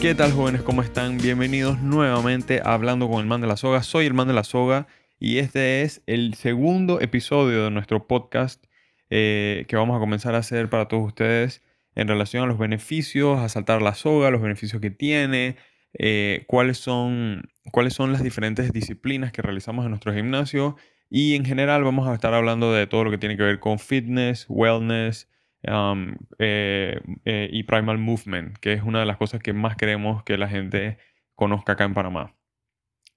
¿Qué tal jóvenes? ¿Cómo están? Bienvenidos nuevamente a Hablando con el Man de la Soga. Soy el Man de la Soga y este es el segundo episodio de nuestro podcast eh, que vamos a comenzar a hacer para todos ustedes en relación a los beneficios, a saltar la soga, los beneficios que tiene, eh, cuáles, son, cuáles son las diferentes disciplinas que realizamos en nuestro gimnasio y en general vamos a estar hablando de todo lo que tiene que ver con fitness, wellness eh, eh, y primal movement, que es una de las cosas que más queremos que la gente conozca acá en Panamá.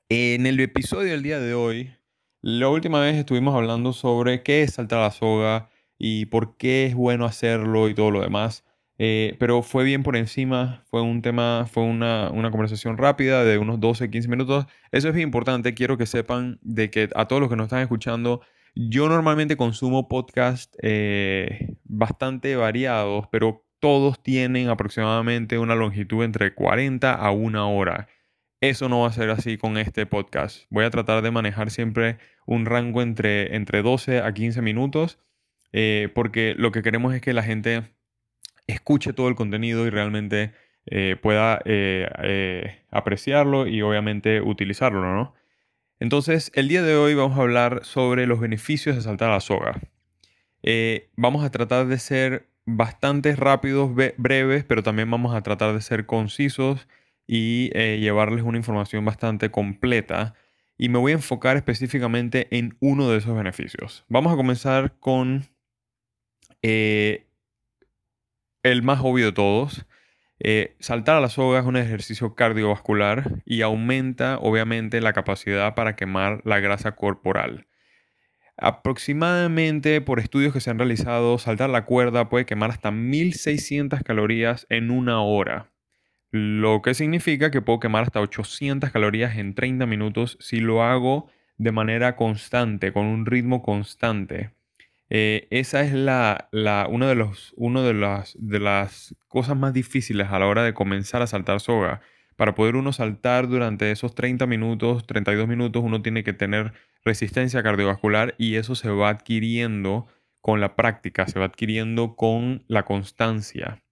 En el episodio del día de hoy, la última vez estuvimos hablando sobre qué es saltar la soga y por qué es bueno hacerlo y todo lo demás. Eh, pero fue bien por encima, fue un tema, fue una, conversación rápida de unos 12, 15 minutos. Eso es importante, quiero que sepan de que a todos los que nos están escuchando, yo normalmente consumo podcasts eh, bastante variados, pero todos tienen aproximadamente una longitud entre 40 a una hora. Eso no va a ser así con este podcast. Voy a tratar de manejar siempre un rango entre, entre 12 a 15 minutos, eh, porque lo que queremos es que la gente escuche todo el contenido y realmente eh, pueda apreciarlo y obviamente utilizarlo, ¿no? Entonces, el día de hoy vamos a hablar sobre los beneficios de saltar a la soga. vamos a tratar de ser bastante rápidos, breves, pero también vamos a tratar de ser concisos y llevarles una información bastante completa. Y me voy a enfocar específicamente en uno de esos beneficios. Vamos a comenzar con el más obvio de todos. Eh, saltar a la soga es un ejercicio cardiovascular y aumenta obviamente la capacidad para quemar la grasa corporal. Aproximadamente por estudios que se han realizado, saltar la cuerda puede quemar hasta 1600 calorías en una hora. Lo que significa que puedo quemar hasta 800 calorías en 30 minutos si lo hago de manera constante, con un ritmo constante. Eh, esa es la, una de, los, de, las, de las cosas más difíciles a la hora de comenzar a saltar soga. Para poder uno saltar durante esos 30 minutos, 32 minutos, uno tiene que tener resistencia cardiovascular y eso se va adquiriendo con la práctica, se va adquiriendo con la constancia.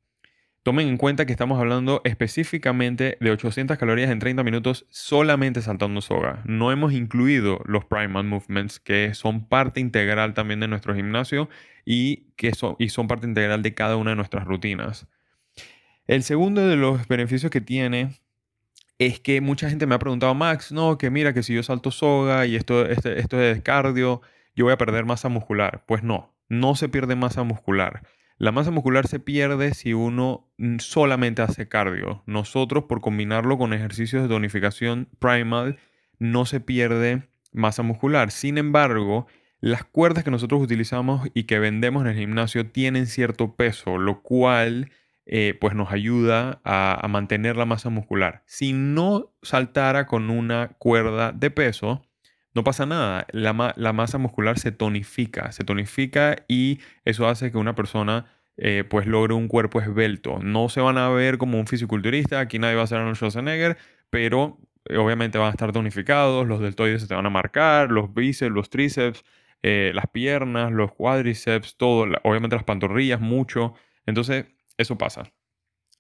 Tomen en cuenta que estamos hablando específicamente de 800 calorías en 30 minutos solamente saltando soga. No hemos incluido los primal movements que son parte integral también de nuestro gimnasio y que son parte integral de cada una de nuestras rutinas. El segundo de los beneficios que tiene es que mucha gente me ha preguntado, Max, no, que mira que si yo salto soga y esto, este, esto es cardio, yo voy a perder masa muscular. Pues no, no se pierde masa muscular. La masa muscular se pierde si uno mm, solamente hace cardio. Nosotros, por combinarlo con ejercicios de tonificación primal, no se pierde masa muscular. Sin embargo, las cuerdas que nosotros utilizamos y que vendemos en el gimnasio tienen cierto peso, lo cual eh, pues nos ayuda a, mantener la masa muscular. Si no saltara con una cuerda de peso, no pasa nada. La, masa muscular se tonifica, se tonifica y eso hace que una persona eh, pues logre un cuerpo esbelto. No se van a ver como un fisiculturista, aquí nadie va a ser Arnold Schwarzenegger, pero eh, obviamente van a estar tonificados, los deltoides se te van a marcar, los bíceps, los tríceps, eh, las piernas, los cuádriceps, todo, obviamente las pantorrillas, mucho. Entonces, eso pasa.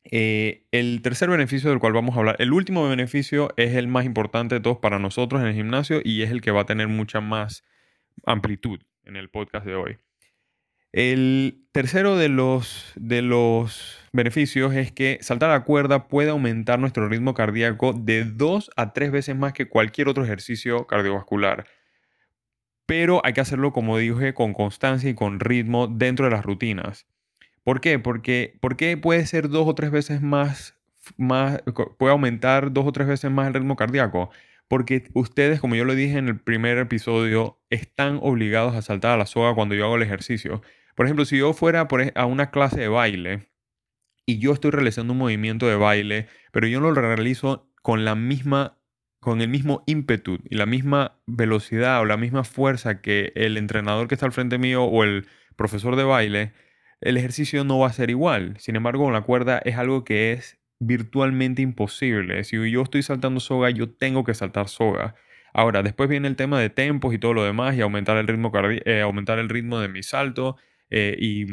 Eh, el tercer beneficio del cual vamos a hablar, el último beneficio es el más importante de todos para nosotros en el gimnasio y es el que va a tener mucha más amplitud en el podcast de hoy. El tercero de los, de los beneficios es que saltar la cuerda puede aumentar nuestro ritmo cardíaco de dos a tres veces más que cualquier otro ejercicio cardiovascular. Pero hay que hacerlo, como dije, con constancia y con ritmo dentro de las rutinas. ¿Por qué? Porque, qué puede ser dos o tres veces más, más, puede aumentar dos o tres veces más el ritmo cardíaco. Porque ustedes, como yo lo dije en el primer episodio, están obligados a saltar a la soga cuando yo hago el ejercicio. Por ejemplo, si yo fuera a una clase de baile y yo estoy realizando un movimiento de baile, pero yo lo realizo con la misma con el mismo ímpetu y la misma velocidad o la misma fuerza que el entrenador que está al frente mío o el profesor de baile, el ejercicio no va a ser igual. Sin embargo, con la cuerda es algo que es virtualmente imposible. Si yo estoy saltando soga, yo tengo que saltar soga. Ahora, después viene el tema de tempos y todo lo demás y aumentar el ritmo, eh, aumentar el ritmo de mi salto eh, y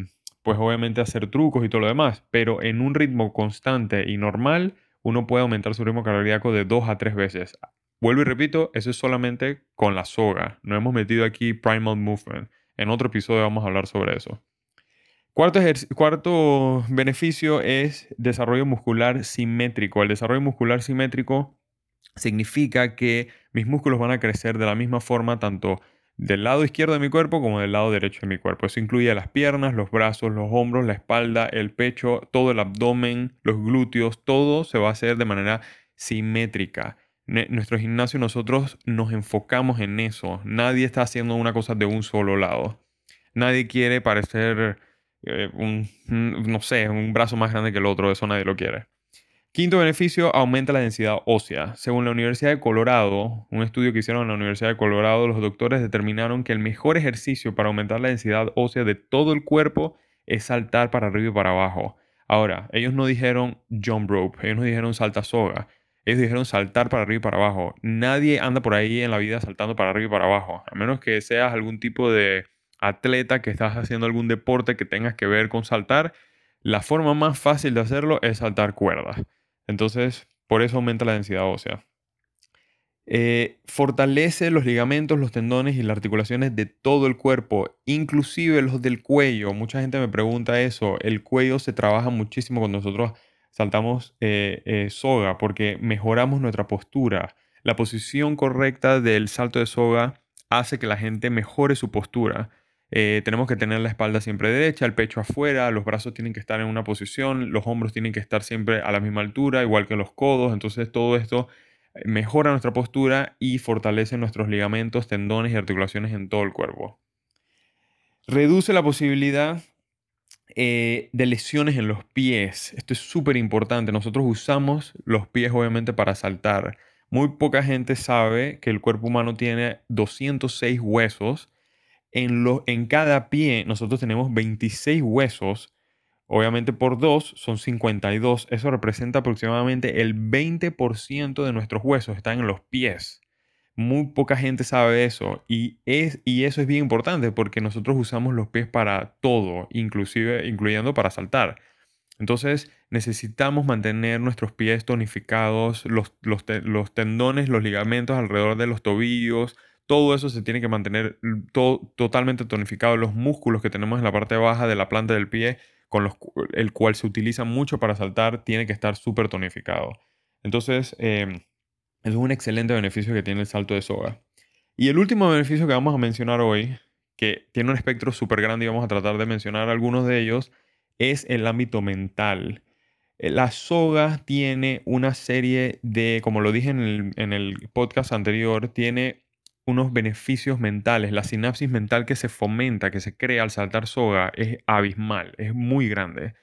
pues obviamente hacer trucos y todo lo demás. Pero en un ritmo constante y normal, uno puede aumentar su ritmo cardíaco de dos a tres veces. Vuelvo y repito, eso es solamente con la soga. No hemos metido aquí primal movement. En otro episodio vamos a hablar sobre eso. Cuarto, cuarto beneficio es desarrollo muscular simétrico. El desarrollo muscular simétrico significa que mis músculos van a crecer de la misma forma tanto del lado izquierdo de mi cuerpo como del lado derecho de mi cuerpo. Eso incluye las piernas, los brazos, los hombros, la espalda, el pecho, todo el abdomen, los glúteos, todo se va a hacer de manera simétrica. nuestro gimnasio nosotros nos enfocamos en eso. Nadie está haciendo una cosa de un solo lado. Nadie quiere parecer eh, un, no sé, un brazo más grande que el otro. Eso nadie lo quiere. Quinto beneficio, aumenta la densidad ósea. Según la Universidad de Colorado, un estudio que hicieron en la Universidad de Colorado, los doctores determinaron que el mejor ejercicio para aumentar la densidad ósea de todo el cuerpo es saltar para arriba y para abajo. Ahora, ellos no dijeron jump rope, ellos no dijeron salta soga, ellos dijeron saltar para arriba y para abajo. Nadie anda por ahí en la vida saltando para arriba y para abajo, a menos que seas algún tipo de atleta que estás haciendo algún deporte que tengas que ver con saltar. La forma más fácil de hacerlo es saltar cuerdas. Entonces, por eso aumenta la densidad ósea. Eh, fortalece los ligamentos, los tendones y las articulaciones de todo el cuerpo, inclusive los del cuello. Mucha gente me pregunta eso. El cuello se trabaja muchísimo cuando nosotros saltamos eh, eh, soga porque mejoramos nuestra postura. La posición correcta del salto de soga hace que la gente mejore su postura. Eh, tenemos que tener la espalda siempre derecha, el pecho afuera, los brazos tienen que estar en una posición, los hombros tienen que estar siempre a la misma altura, igual que los codos. Entonces todo esto eh, mejora nuestra postura y fortalece nuestros ligamentos, tendones y articulaciones en todo el cuerpo. Reduce la posibilidad eh, de lesiones en los pies. Esto es súper importante. Nosotros usamos los pies obviamente para saltar. Muy poca gente sabe que el cuerpo humano tiene 206 huesos en, en cada pie nosotros tenemos 26 huesos. Obviamente por 2 son 52. Eso representa aproximadamente el 20% de nuestros huesos están en los pies. Muy poca gente sabe eso y, es, y eso es bien importante porque nosotros usamos los pies para todo, inclusive incluyendo para saltar. Entonces necesitamos mantener nuestros pies tonificados, los, los, los tendones, los ligamentos alrededor de los tobillos, todo eso se tiene que mantener totalmente tonificado. Los músculos que tenemos en la parte baja de la planta del pie, con los, el cual se utiliza mucho para saltar, tiene que estar súper tonificado. Entonces, em, es un excelente beneficio que tiene el salto de soga. Y el último beneficio que vamos a mencionar hoy, que tiene un espectro súper grande y vamos a tratar de mencionar algunos de ellos, es el ámbito mental. Eh, la soga tiene una serie de, como lo dije en el, en el podcast anterior, tiene unos beneficios mentales. La sinapsis mental que se fomenta, que se crea al saltar soga, es abismal, es muy grande.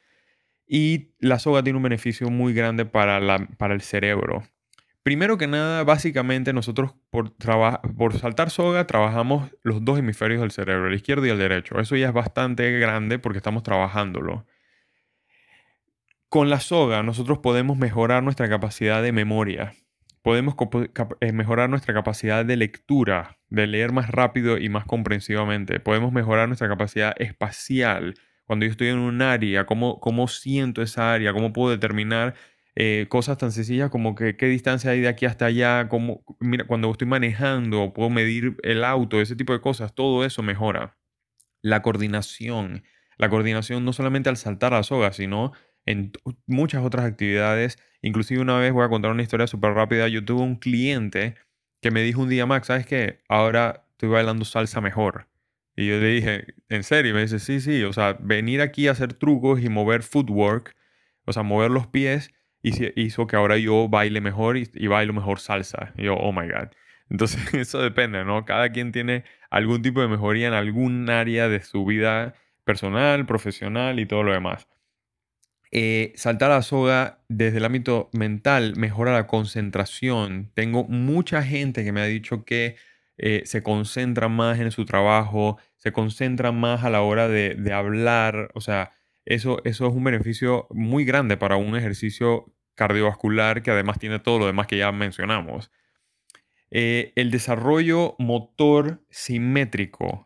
Y la soga tiene un beneficio muy grande para, la, para el cerebro. Primero que nada, básicamente nosotros por, por saltar soga trabajamos los dos hemisferios del cerebro, el izquierdo y el derecho. Eso ya es bastante grande porque estamos trabajándolo. Con la soga nosotros podemos mejorar nuestra capacidad de memoria podemos eh, mejorar nuestra capacidad de lectura, de leer más rápido y más comprensivamente. Podemos mejorar nuestra capacidad espacial. Cuando yo estoy en un área, cómo, cómo siento esa área, cómo puedo determinar eh, cosas tan sencillas como que, qué distancia hay de aquí hasta allá, mira, cuando estoy manejando, puedo medir el auto, ese tipo de cosas, todo eso mejora. La coordinación. La coordinación no solamente al saltar a la soga, sino en muchas otras actividades. Inclusive una vez voy a contar una historia súper rápida. Yo tuve un cliente que me dijo un día, Max, ¿sabes qué? Ahora estoy bailando salsa mejor. Y yo le dije, ¿en serio? Y me dice, sí, sí. O sea, venir aquí a hacer trucos y mover footwork, o sea, mover los pies, hizo que ahora yo baile mejor y, y bailo mejor salsa. Y yo, oh my God. Entonces, eso depende, ¿no? Cada quien tiene algún tipo de mejoría en algún área de su vida personal, profesional y todo lo demás. Eh, saltar la soga desde el ámbito mental mejora la concentración. Tengo mucha gente que me ha dicho que eh, se concentra más en su trabajo, se concentra más a la hora de, hablar. O sea, eso, eso es un beneficio muy grande para un ejercicio cardiovascular que además tiene todo lo demás que ya mencionamos. Eh, el desarrollo motor simétrico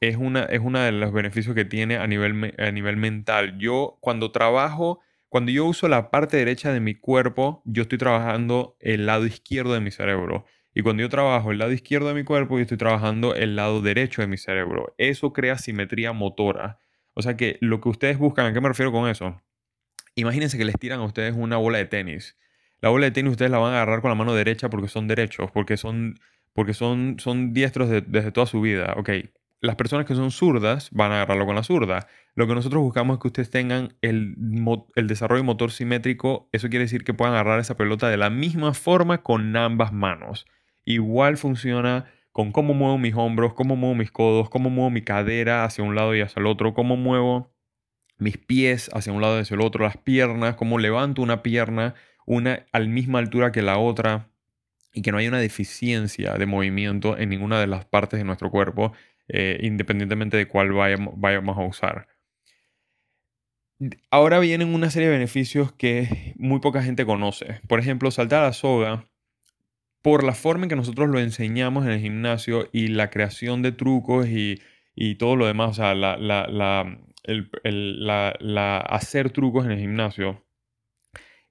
es una, es uno de los beneficios que tiene a nivel, a nivel mental. Yo cuando trabajo Cuando yo uso la parte derecha de mi cuerpo, yo estoy trabajando el lado izquierdo de mi cerebro. Y cuando yo trabajo el lado izquierdo de mi cuerpo, yo estoy trabajando el lado derecho de mi cerebro. Eso crea simetría motora. O sea que lo que ustedes buscan, ¿a qué me refiero con eso? Imagínense que les tiran a ustedes una bola de tenis. La bola de tenis ustedes la van a agarrar con la mano derecha porque son derechos, porque son, porque son, son diestros desde toda su vida. Ok, las personas que son zurdas van a agarrarlo con la zurda. Lo que nosotros buscamos es que ustedes tengan el, desarrollo motor simétrico. Eso quiere decir que puedan agarrar esa pelota de la misma forma con ambas manos. Igual funciona con cómo muevo mis hombros, cómo muevo mis codos, cómo muevo mi cadera hacia un lado y hacia el otro, cómo muevo mis pies hacia un lado y hacia el otro, las piernas, cómo levanto una pierna, una a la misma altura que la otra y que no haya una deficiencia de movimiento en ninguna de las partes de nuestro cuerpo eh, independientemente de cuál vayamos, a usar. Ahora vienen una serie de beneficios que muy poca gente conoce. Por ejemplo, saltar a la soga, por la forma en que nosotros lo enseñamos en el gimnasio y la creación de trucos y, todo lo demás, o sea, la, hacer trucos en el gimnasio,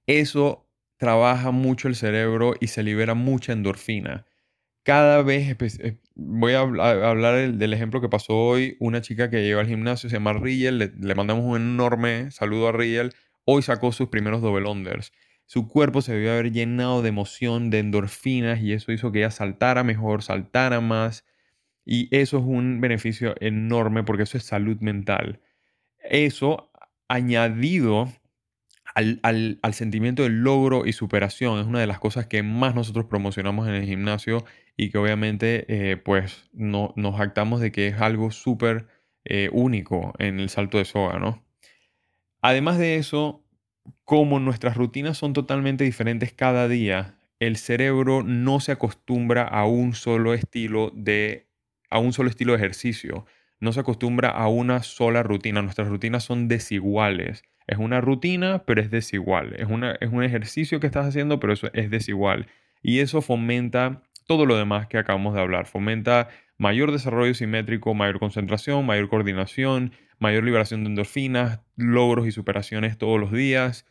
eso trabaja mucho el cerebro y se libera mucha endorfina cada vez, voy a hablar del, ejemplo que pasó hoy, una chica que llegó al gimnasio, se llama Riel, le, mandamos un enorme saludo a Riel, hoy sacó sus primeros double unders. Su cuerpo se debió haber llenado de emoción, de endorfinas, y eso hizo que ella saltara mejor, saltara más. Y eso es un beneficio enorme porque eso es salud mental. Eso añadido al, sentimiento de logro y superación. Es una de las cosas que más nosotros promocionamos en el gimnasio y que obviamente eh, pues no, nos jactamos de que es algo súper eh, único en el salto de soga, ¿no? Además de eso, como nuestras rutinas son totalmente diferentes cada día, el cerebro no se acostumbra a un solo estilo de, a un solo estilo de ejercicio, no se acostumbra a una sola rutina. Nuestras rutinas son desiguales. Es una rutina, pero es desigual. Es, una, es un ejercicio que estás haciendo, pero eso es desigual. Y eso fomenta todo lo demás que acabamos de hablar. Fomenta mayor desarrollo simétrico, mayor concentración, mayor coordinación, mayor liberación de endorfinas, logros y superaciones todos los días.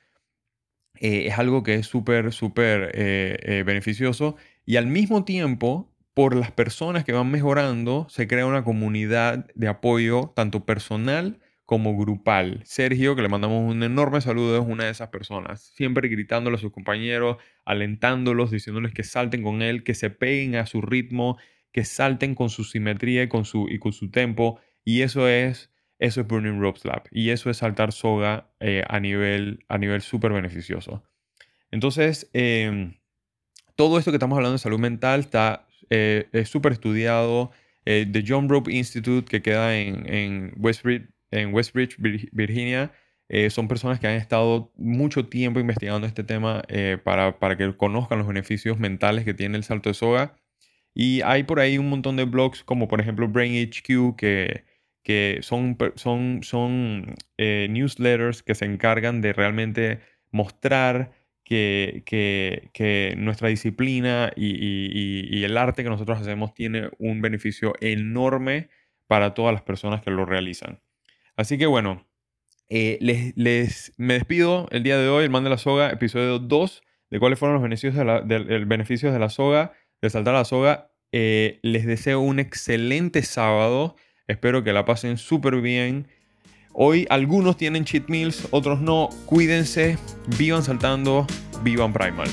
Eh, es algo que es súper, súper eh, eh, beneficioso. Y al mismo tiempo, por las personas que van mejorando, se crea una comunidad de apoyo, tanto personal como grupal. Sergio, que le mandamos un enorme saludo, es una de esas personas, siempre gritándole a sus compañeros, alentándolos, diciéndoles que salten con él, que se peguen a su ritmo, que salten con su simetría y con su, y con su tempo. Y eso es, eso es Burning Rope Slap. Y eso es saltar soga eh, a nivel, a nivel súper beneficioso. Entonces, em, todo esto que estamos hablando de salud mental está eh, súper estudiado. Eh, The John Rope Institute, que queda en, en Westbridge, en Westbridge, Virginia. Eh, son personas que han estado mucho tiempo investigando este tema eh, para, para, que conozcan los beneficios mentales que tiene el salto de soga. Y hay por ahí un montón de blogs, como por ejemplo Brain HQ, que, que son, son, son eh, newsletters que se encargan de realmente mostrar que, que, que nuestra disciplina y, y, y el arte que nosotros hacemos tiene un beneficio enorme para todas las personas que lo realizan. Así que bueno, eh, les, me despido el día de hoy, el man de la soga, episodio 2, de cuáles fueron los beneficios de la, de la soga, de saltar la soga. Eh, les deseo un excelente sábado. Espero que la pasen súper bien. Hoy algunos tienen cheat meals, otros no. Cuídense, vivan saltando, vivan primal.